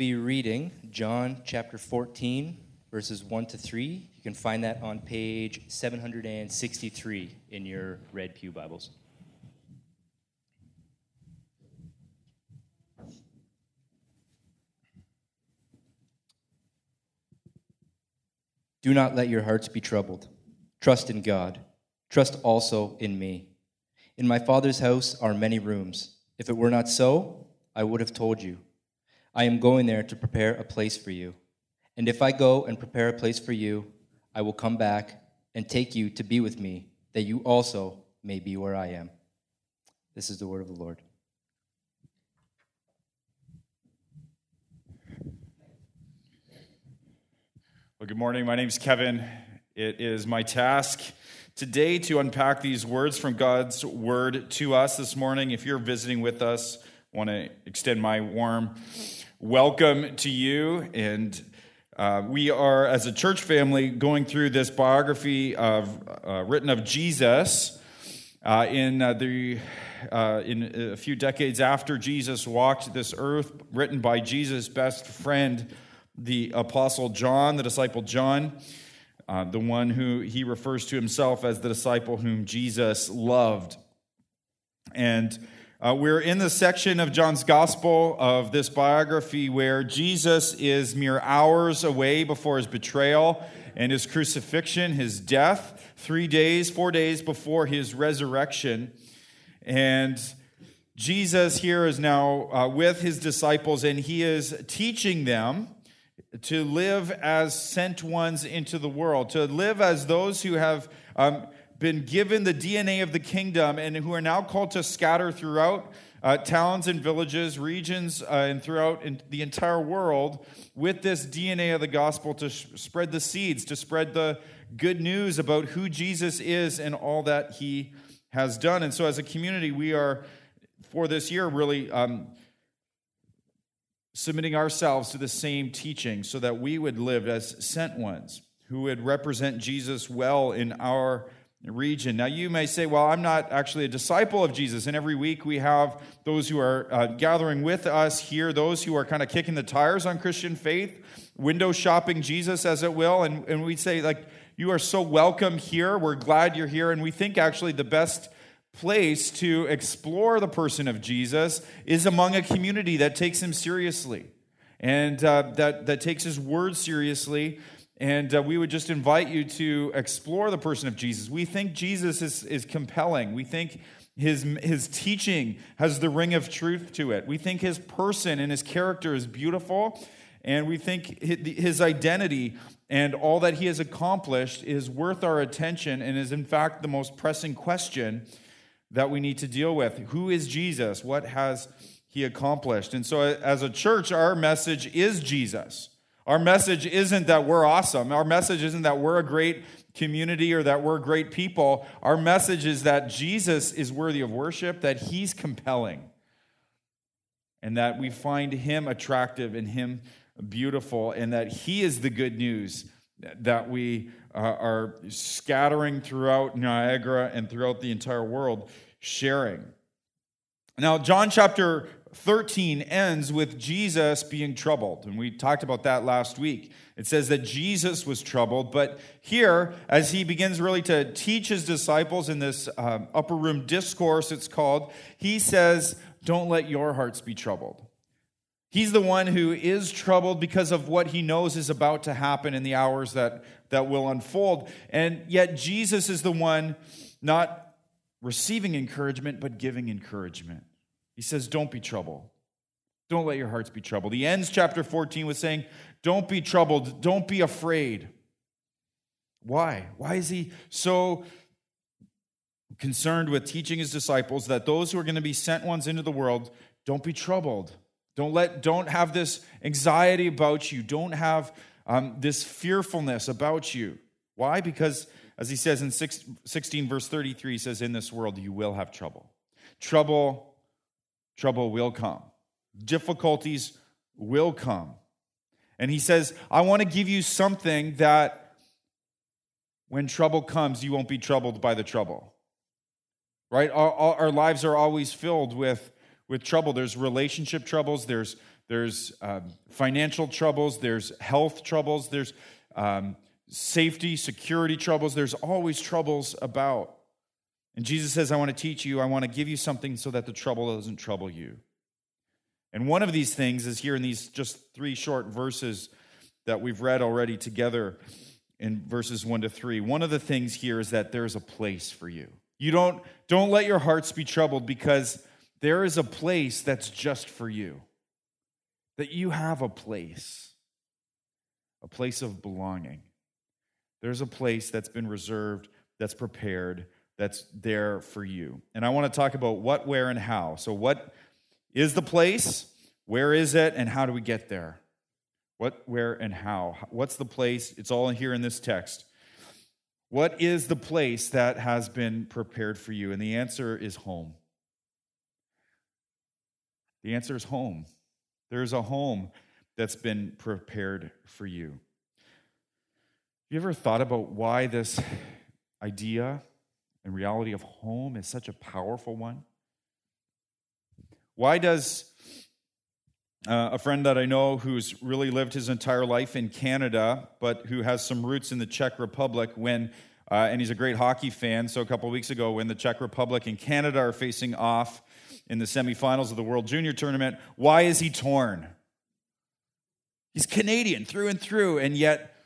be reading John chapter 14, verses 1 to 3. You can find that on page 763 in your Red Pew Bibles. Do not let your hearts be troubled. Trust in God. Trust also in me. In my Father's house are many rooms. If it were not so, I would have told you. I am going there to prepare a place for you. And if I go and prepare a place for you, I will come back and take you to be with me, that you also may be where I am. This is the word of the Lord. Well, good morning. My name is Kevin. It is my task today to unpack these words from God's word to us this morning. If you're visiting with us, want to extend my warm welcome to you. And uh, we are, as a church family, going through this biography of, uh, written of Jesus uh, in uh, the uh, in a few decades after Jesus walked this earth, written by Jesus' best friend the apostle John, the disciple John, uh, the one who he refers to himself as the disciple whom Jesus loved. And uh, we're in the section of John's gospel of this biography where Jesus is mere hours away before his betrayal and his crucifixion, his death, three days, four days before his resurrection. And Jesus here is now uh, with his disciples and he is teaching them to live as sent ones into the world, to live as those who have um, been given the DNA of the kingdom and who are now called to scatter throughout uh, towns and villages, regions, uh, and throughout in the entire world with this DNA of the gospel to sh- spread the seeds, to spread the good news about who Jesus is and all that he has done. And so, as a community, we are, for this year, really. Um, submitting ourselves to the same teaching so that we would live as sent ones who would represent Jesus well in our region. Now, you may say, Well, I'm not actually a disciple of Jesus. And every week we have those who are uh, gathering with us here, those who are kind of kicking the tires on Christian faith, window shopping Jesus, as it will. And, and we say, like, you are so welcome here. We're glad you're here. And we think actually the best place to explore the person of Jesus is among a community that takes him seriously and uh, that, that takes his word seriously. And uh, we would just invite you to explore the person of Jesus. We think Jesus is, is compelling. We think his, his teaching has the ring of truth to it. We think his person and his character is beautiful. And we think his identity and all that he has accomplished is worth our attention and is, in fact, the most pressing question that we need to deal with. Who is Jesus? What has he accomplished? And so, as a church, our message is Jesus. Our message isn't that we're awesome. Our message isn't that we're a great community or that we're great people. Our message is that Jesus is worthy of worship, that he's compelling, and that we find him attractive and him beautiful, and that he is the good news that we uh, are scattering throughout Niagara and throughout the entire world, sharing. Now, John chapter 13 ends with Jesus being troubled. And we talked about that last week. It says that Jesus was troubled. But here, as he begins really to teach his disciples in this um, upper room discourse, it's called, he says, Don't let your hearts be troubled. He's the one who is troubled because of what he knows is about to happen in the hours that, that will unfold. And yet, Jesus is the one not receiving encouragement, but giving encouragement. He says, Don't be troubled. Don't let your hearts be troubled. He ends chapter 14 with saying, Don't be troubled. Don't be afraid. Why? Why is he so concerned with teaching his disciples that those who are going to be sent ones into the world don't be troubled? Don't let don't have this anxiety about you. Don't have um, this fearfulness about you. Why? Because as he says in 16 verse 33 he says in this world you will have trouble. Trouble trouble will come. Difficulties will come. And he says, I want to give you something that when trouble comes, you won't be troubled by the trouble. Right? Our, our lives are always filled with with trouble. There's relationship troubles, there's, there's um, financial troubles, there's health troubles, there's um, safety, security troubles. There's always troubles about. And Jesus says, I want to teach you, I want to give you something so that the trouble doesn't trouble you. And one of these things is here in these just three short verses that we've read already together in verses 1 to 3. One of the things here is that there's a place for you. You don't don't let your hearts be troubled because there is a place that's just for you that you have a place, a place of belonging. There's a place that's been reserved, that's prepared, that's there for you. And I want to talk about what, where, and how. So, what is the place? Where is it? And how do we get there? What, where, and how? What's the place? It's all here in this text. What is the place that has been prepared for you? And the answer is home. The answer is home. There's a home that's been prepared for you. Have you ever thought about why this idea and reality of home is such a powerful one? Why does uh, a friend that I know who's really lived his entire life in Canada, but who has some roots in the Czech Republic, when uh, and he's a great hockey fan. So a couple weeks ago, when the Czech Republic and Canada are facing off in the semifinals of the World Junior Tournament, why is he torn? He's Canadian through and through, and yet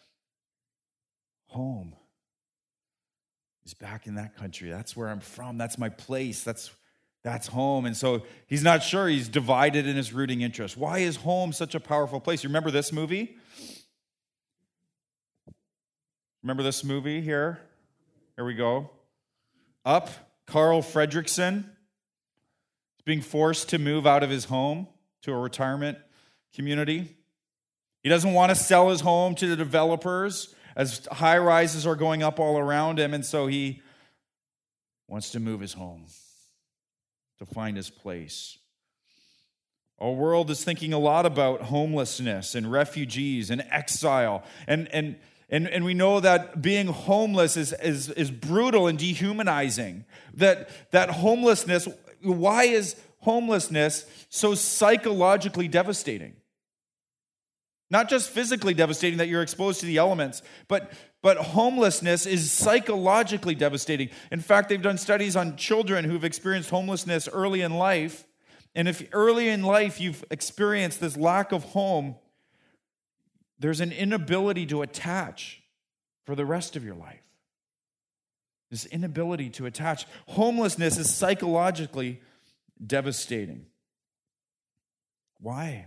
home is back in that country. That's where I'm from. That's my place. That's that's home. And so he's not sure. He's divided in his rooting interest. Why is home such a powerful place? You remember this movie? Remember this movie here? Here we go. Up, Carl Fredricksen is being forced to move out of his home to a retirement community. He doesn't want to sell his home to the developers as high rises are going up all around him, and so he wants to move his home to find his place. Our world is thinking a lot about homelessness and refugees and exile. And, and, and, and we know that being homeless is, is, is brutal and dehumanizing. That, that homelessness, why is homelessness so psychologically devastating? Not just physically devastating that you're exposed to the elements, but, but homelessness is psychologically devastating. In fact, they've done studies on children who've experienced homelessness early in life. And if early in life you've experienced this lack of home, there's an inability to attach for the rest of your life. This inability to attach. Homelessness is psychologically devastating. Why?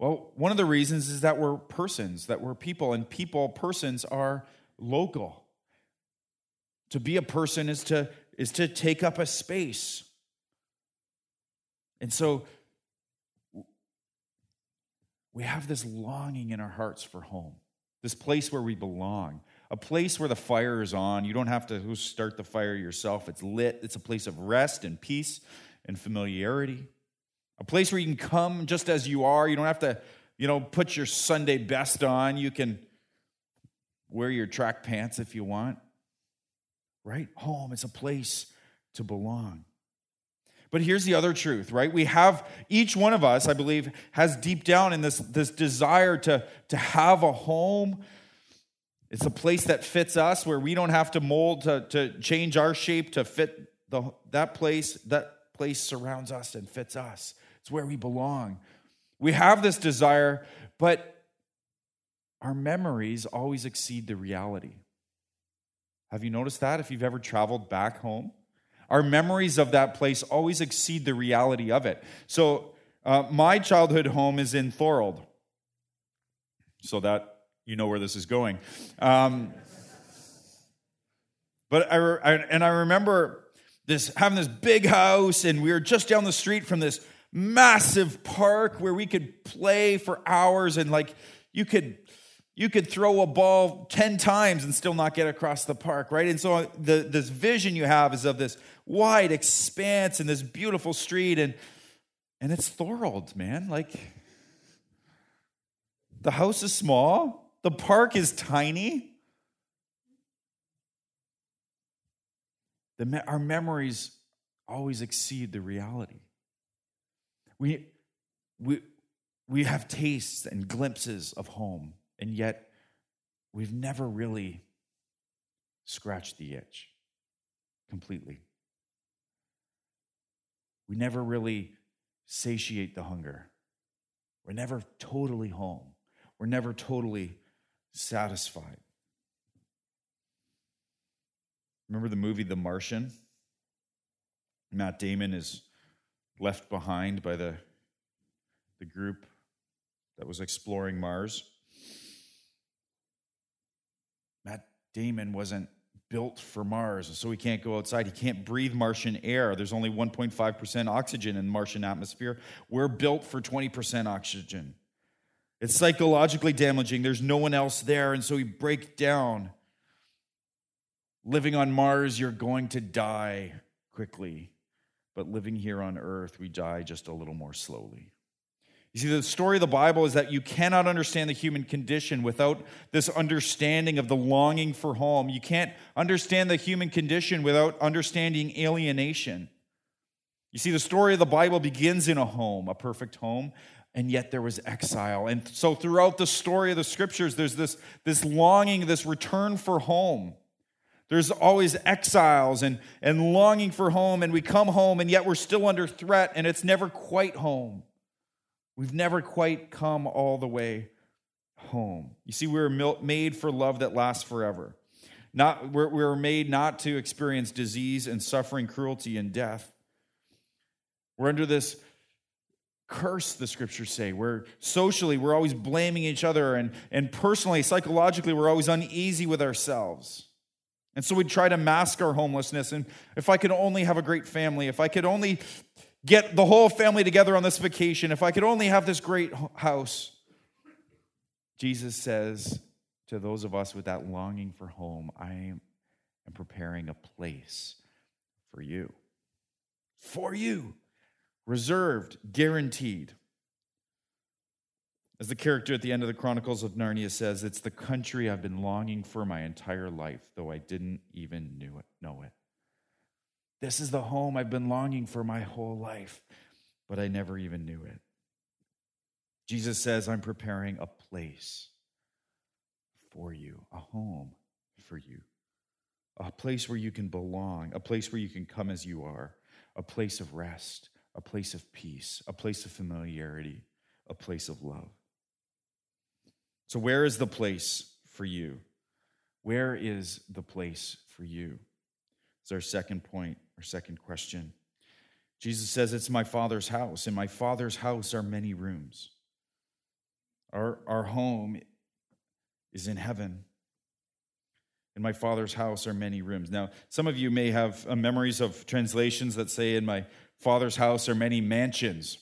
Well, one of the reasons is that we're persons, that we're people, and people, persons are local. To be a person is to, is to take up a space. And so we have this longing in our hearts for home, this place where we belong, a place where the fire is on. You don't have to start the fire yourself, it's lit. It's a place of rest and peace and familiarity a place where you can come just as you are. You don't have to, you know, put your Sunday best on. You can wear your track pants if you want. Right? Home is a place to belong. But here's the other truth, right? We have, each one of us, I believe, has deep down in this, this desire to, to have a home. It's a place that fits us where we don't have to mold to, to change our shape to fit the, that place. That place surrounds us and fits us. It's where we belong. We have this desire, but our memories always exceed the reality. Have you noticed that if you've ever traveled back home? Our memories of that place always exceed the reality of it. So, uh, my childhood home is in Thorold, so that you know where this is going. Um, but I, I, and I remember this having this big house, and we were just down the street from this massive park where we could play for hours and like you could you could throw a ball 10 times and still not get across the park right? And so uh, the this vision you have is of this wide expanse and this beautiful street and and it's Thorold man. Like the house is small the park is tiny. The, our memories always exceed the reality we, we, we have tastes and glimpses of home, and yet we've never really scratched the itch completely. We never really satiate the hunger. We're never totally home. We're never totally satisfied. Remember the movie The Martian? Matt Damon is left behind by the, the group that was exploring Mars. Matt Damon wasn't built for Mars, so he can't go outside. He can't breathe Martian air. There's only 1.5% oxygen in the Martian atmosphere. We're built for 20% oxygen. It's psychologically damaging. There's no one else there, and so he breaks down. Living on Mars, you're going to die quickly, but living here on Earth, we die just a little more slowly. You see, the story of the Bible is that you cannot understand the human condition without this understanding of the longing for home. You can't understand the human condition without understanding alienation. You see, the story of the Bible begins in a home, a perfect home, and yet there was exile. And so throughout the story of the scriptures, there's this, this longing, this return for home. There's always exiles and, and longing for home, and we come home, and yet we're still under threat, and it's never quite home. We've never quite come all the way home. You see, we were made for love that lasts forever. Not, we're, we're made not to experience disease and suffering, cruelty and death. We're under this curse, the scriptures say. We're socially, we're always blaming each other, and, and personally, psychologically, we're always uneasy with ourselves. And so we'd try to mask our homelessness. And if I could only have a great family, if I could only get the whole family together on this vacation, if I could only have this great house. Jesus says to those of us with that longing for home, I am preparing a place for you. For you. Reserved, guaranteed. As the character at the end of the Chronicles of Narnia says, it's the country I've been longing for my entire life, though I didn't even knew it, know it. This is the home I've been longing for my whole life, but I never even knew it. Jesus says, I'm preparing a place for you, a home for you, a place where you can belong, a place where you can come as you are, a place of rest, a place of peace, a place of familiarity, a place of love. So, where is the place for you? Where is the place for you? It's our second point. Our second question Jesus says, It's my Father's house. In my Father's house are many rooms. Our, our home is in heaven. In my Father's house are many rooms. Now, some of you may have uh, memories of translations that say, In my Father's house are many mansions.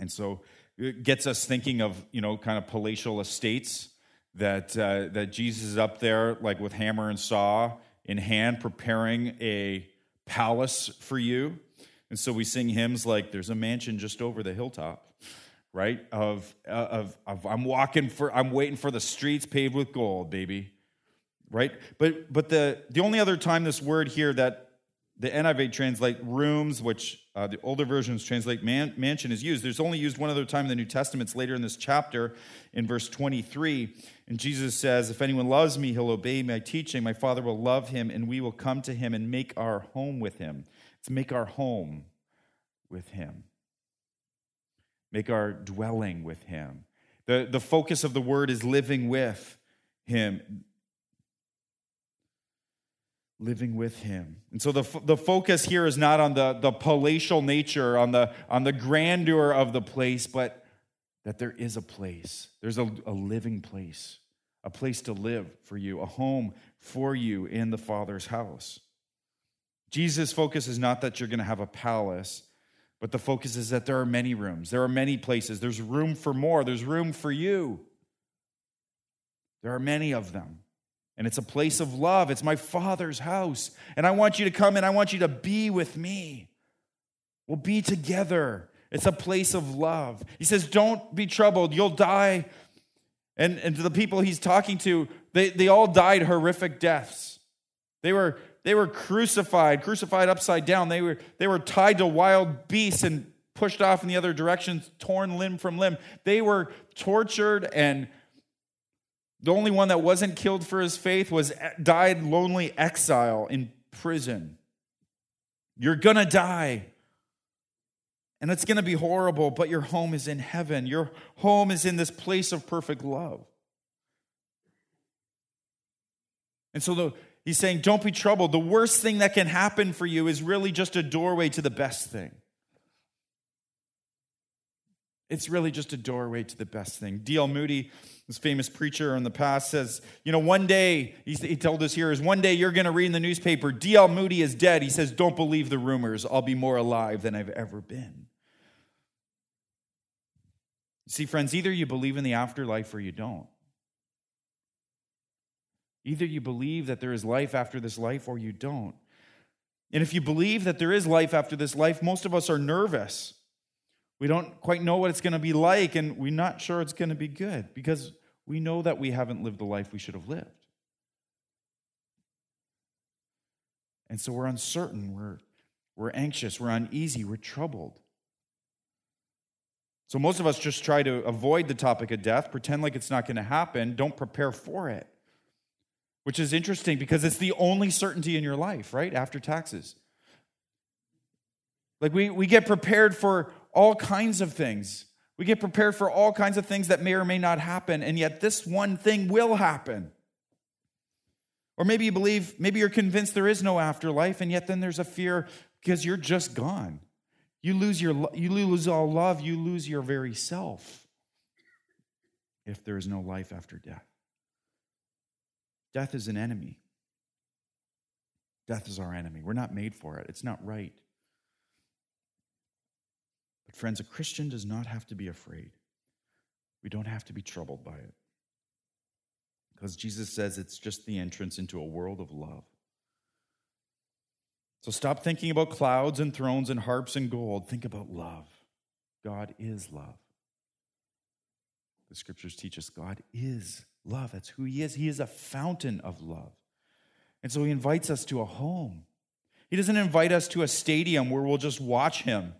And so it gets us thinking of, you know, kind of palatial estates that, uh, that Jesus is up there, like with hammer and saw, in hand preparing a palace for you. And so we sing hymns like there's a mansion just over the hilltop, right? Of, uh, of, of I'm walking for, I'm waiting for the streets paved with gold, baby. Right? But, but the, the only other time this word here that the NIV translate rooms, which uh, the older versions translate man, mansion, is used. There's only used one other time in the New Testament. It's later in this chapter, in verse 23. And Jesus says, If anyone loves me, he'll obey my teaching. My Father will love him, and we will come to him and make our home with him. It's make our home with him, make our dwelling with him. The, the focus of the word is living with him living with him. And so the, the focus here is not on the, the palatial nature, on the, on the grandeur of the place, but that there is a place. There's a, a living place, a place to live for you, a home for you in the Father's house. Jesus' focus is not that you're going to have a palace, but the focus is that there are many rooms, there are many places, there's room for more, there's room for you. There are many of them. And it's a place of love. It's my Father's house. And I want you to come and I want you to be with me. We'll be together. It's a place of love. He says, Don't be troubled. You'll die. And, and to the people he's talking to, they, they all died horrific deaths. They were, they were crucified, crucified upside down. They were, they were tied to wild beasts and pushed off in the other direction, torn limb from limb. They were tortured, and the only one that wasn't killed for his faith was eh, died lonely exile in prison. You're gonna die. And it's gonna be horrible, but your home is in heaven. Your home is in this place of perfect love. And so the, he's saying, don't be troubled. The worst thing that can happen for you is really just a doorway to the best thing. It's really just a doorway to the best thing. D.L. Moody, this famous preacher in the past, says, You know, one day, he told us here, is one day you're going to read in the newspaper, D.L. Moody is dead. He says, Don't believe the rumors. I'll be more alive than I've ever been. See, friends, either you believe in the afterlife or you don't. Either you believe that there is life after this life or you don't. And if you believe that there is life after this life, most of us are nervous. We don't quite know what it's going to be like, and we're not sure it's going to be good because we know that we haven't lived the life we should have lived. And so we're uncertain, we're, we're anxious, we're uneasy, we're troubled. So most of us just try to avoid the topic of death, pretend like it's not going to happen, don't prepare for it. Which is interesting because it's the only certainty in your life, right? After taxes. Like we, we get prepared for all kinds of things. We get prepared for all kinds of things that may or may not happen, and yet this one thing will happen. Or maybe you believe, maybe you're convinced there is no afterlife, and yet then there's a fear because you're just gone. You lose, your, you lose all love, you lose your very self if there is no life after death. Death is an enemy. Death is our enemy. We're not made for it, it's not right. But, friends, a Christian does not have to be afraid. We don't have to be troubled by it. Because Jesus says it's just the entrance into a world of love. So stop thinking about clouds and thrones and harps and gold. Think about love. God is love. The scriptures teach us God is love. That's who He is. He is a fountain of love. And so He invites us to a home. He doesn't invite us to a stadium where we'll just watch Him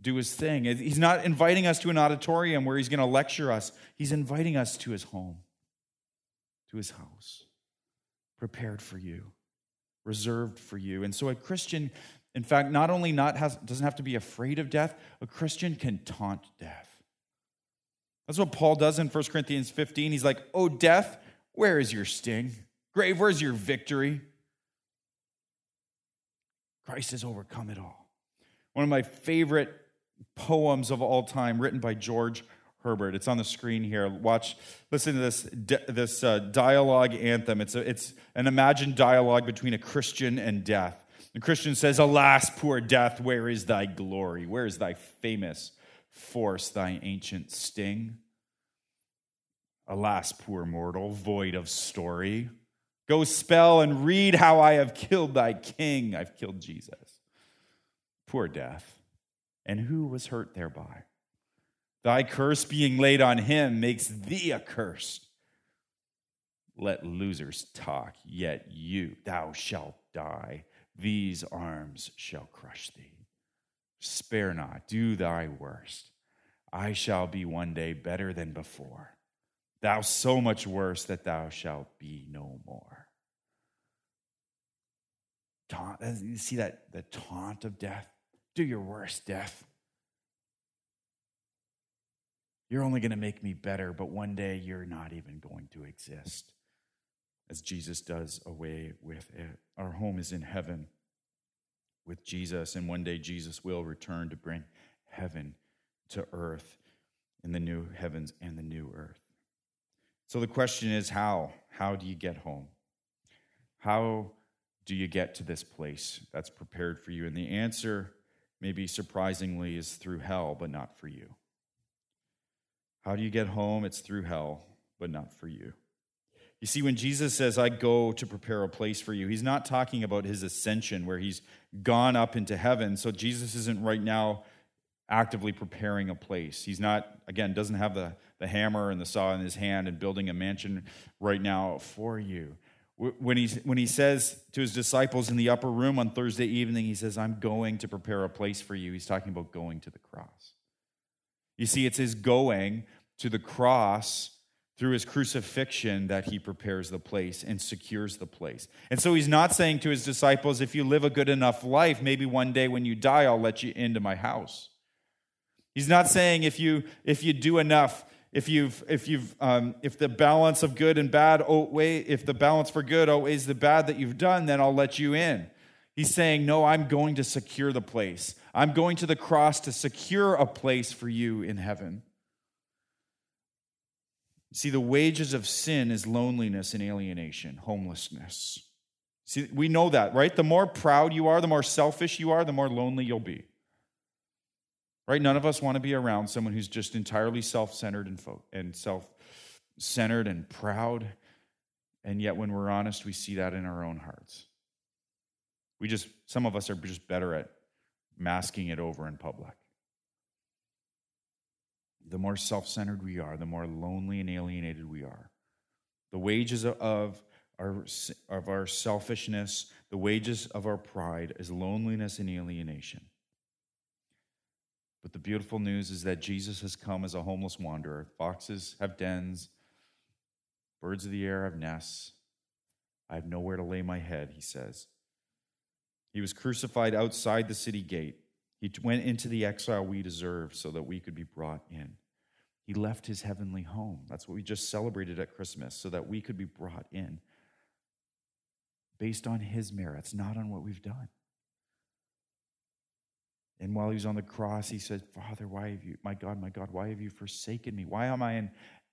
do his thing. He's not inviting us to an auditorium where he's going to lecture us. He's inviting us to his home, to his house, prepared for you, reserved for you. And so a Christian, in fact, not only not has, doesn't have to be afraid of death, a Christian can taunt death. That's what Paul does in 1 Corinthians 15. He's like, Oh, death, where is your sting? Grave, where's your victory? Christ has overcome it all. One of my favorite poems of all time written by George Herbert. It's on the screen here. Watch, listen to this this uh, dialogue anthem. It's a, it's an imagined dialogue between a Christian and death. The Christian says, "Alas, poor death, where is thy glory? Where is thy famous force, thy ancient sting? Alas, poor mortal, void of story." Go spell and read how I have killed thy king. I've killed Jesus. Poor death and who was hurt thereby. Thy curse being laid on him makes thee accursed. Let losers talk, yet you, thou shalt die. These arms shall crush thee. Spare not, do thy worst. I shall be one day better than before. Thou so much worse that thou shalt be no more. Taunt, you see that the taunt of death? Do your worst, death. You're only going to make me better, but one day you're not even going to exist. As Jesus does away with it. Our home is in heaven with Jesus, and one day Jesus will return to bring heaven to earth in the new heavens and the new earth. So the question is how? How do you get home? How do you get to this place that's prepared for you? And the answer maybe surprisingly, is through hell, but not for you. How do you get home? It's through hell, but not for you. You see, when Jesus says, I go to prepare a place for you, he's not talking about his ascension where he's gone up into heaven. So Jesus isn't right now actively preparing a place. He's not, again, doesn't have the, the hammer and the saw in his hand and building a mansion right now for you. When he, when he says to his disciples in the upper room on Thursday evening, he says, I'm going to prepare a place for you. He's talking about going to the cross. You see, it's his going to the cross through his crucifixion that he prepares the place and secures the place. And so he's not saying to his disciples, if you live a good enough life, maybe one day when you die, I'll let you into my house. He's not saying if you if you do enough, if you've if you've um, if the balance of good and bad outweigh if the balance for good outweighs the bad that you've done then i'll let you in. He's saying no i'm going to secure the place. I'm going to the cross to secure a place for you in heaven. See the wages of sin is loneliness and alienation homelessness. See we know that right? The more proud you are the more selfish you are the more lonely you'll be Right? None of us want to be around someone who's just entirely self centered and, fo- and self centered and proud. And yet, when we're honest, we see that in our own hearts. We just, some of us are just better at masking it over in public. The more self centered we are, the more lonely and alienated we are. The wages of our, of our selfishness, the wages of our pride is loneliness and alienation. But the beautiful news is that Jesus has come as a homeless wanderer. Foxes have dens, birds of the air have nests. I have nowhere to lay my head, he says. He was crucified outside the city gate. He went into the exile we deserve so that we could be brought in. He left his heavenly home. That's what we just celebrated at Christmas, so that we could be brought in based on his merits, not on what we've done. And while he was on the cross, he said, Father, why have you, my God, my God, why have you forsaken me? Why am I in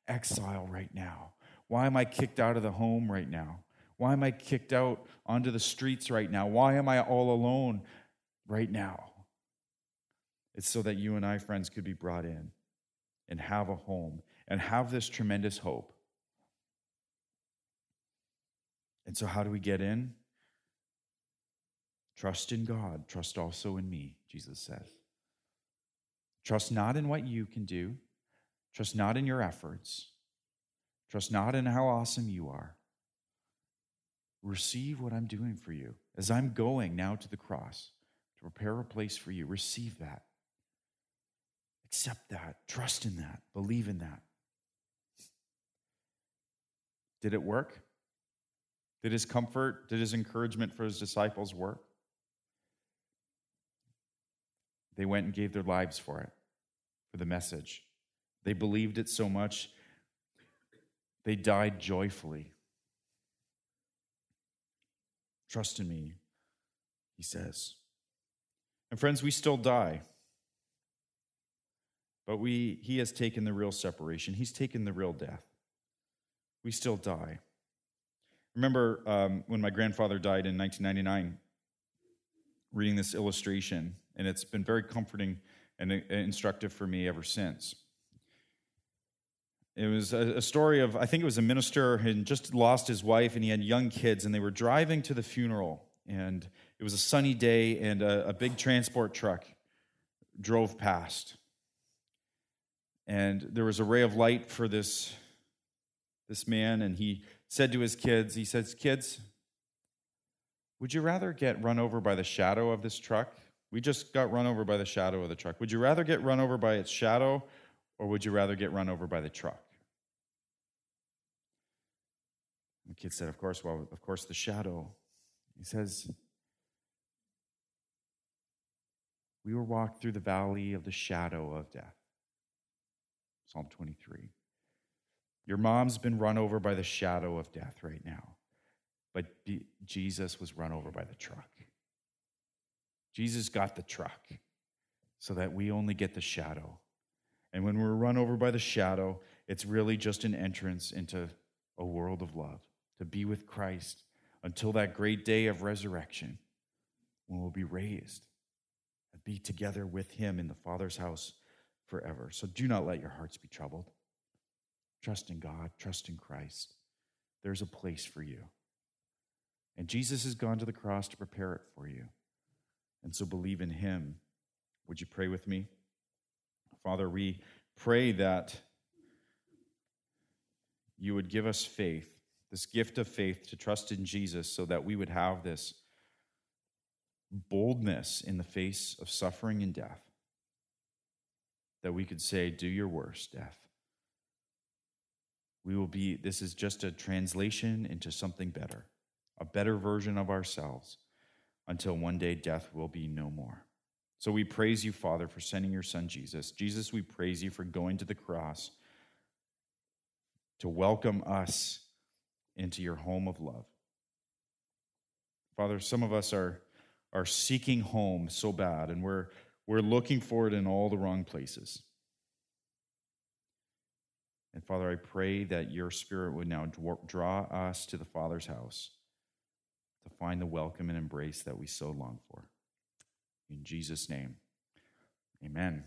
exile right now? Why am I kicked out of the home right now? Why am I kicked out onto the streets right now? Why am I all alone right now? It's so that you and I, friends, could be brought in and have a home and have this tremendous hope. And so, how do we get in? Trust in God, trust also in me, Jesus says. Trust not in what you can do, trust not in your efforts, trust not in how awesome you are. Receive what I'm doing for you as I'm going now to the cross to prepare a place for you. Receive that. Accept that. Trust in that. Believe in that. Did it work? Did his comfort, did his encouragement for his disciples work? They went and gave their lives for it, for the message. They believed it so much, they died joyfully. Trust in me, he says. And friends, we still die. But we, he has taken the real separation. He's taken the real death. We still die. Remember um, when my grandfather died in 1999, reading this illustration and it's been very comforting and uh, instructive for me ever since. It was a, story of, I think it was a minister who just lost his wife and he had young kids, and they were driving to the funeral. And it was a sunny day, and a, a big transport truck drove past. And there was a ray of light for this, this man, and he said to his kids, He says, Kids, would you rather get run over by the shadow of this truck we just got run over by the shadow of the truck. Would you rather get run over by its shadow or would you rather get run over by the truck? The kid said, Of course, well, of course, the shadow. He says, We were walked through the valley of the shadow of death. Psalm 23. Your mom's been run over by the shadow of death right now, but Jesus was run over by the truck. Jesus got the truck so that we only get the shadow. And when we're run over by the shadow, it's really just an entrance into a world of love, to be with Christ until that great day of resurrection when we'll be raised and be together with Him in the Father's house forever. So do not let your hearts be troubled. Trust in God, trust in Christ. There's a place for you. And Jesus has gone to the cross to prepare it for you. And so believe in him. Would you pray with me? Father, we pray that you would give us faith this gift of faith to trust in Jesus so that we would have this boldness in the face of suffering and death. That we could say, Do your worst, death. We will be, this is just a translation into something better, a better version of ourselves until one day death will be no more. So we praise you, Father, for sending your Son, Jesus. Jesus, we praise you for going to the cross to welcome us into your home of love. Father, some of us are, are seeking home so bad, and we're, we're looking for it in all the wrong places. And Father, I pray that your Spirit would now draw us to the Father's house to find the welcome and embrace that we so long for. In Jesus' name, amen.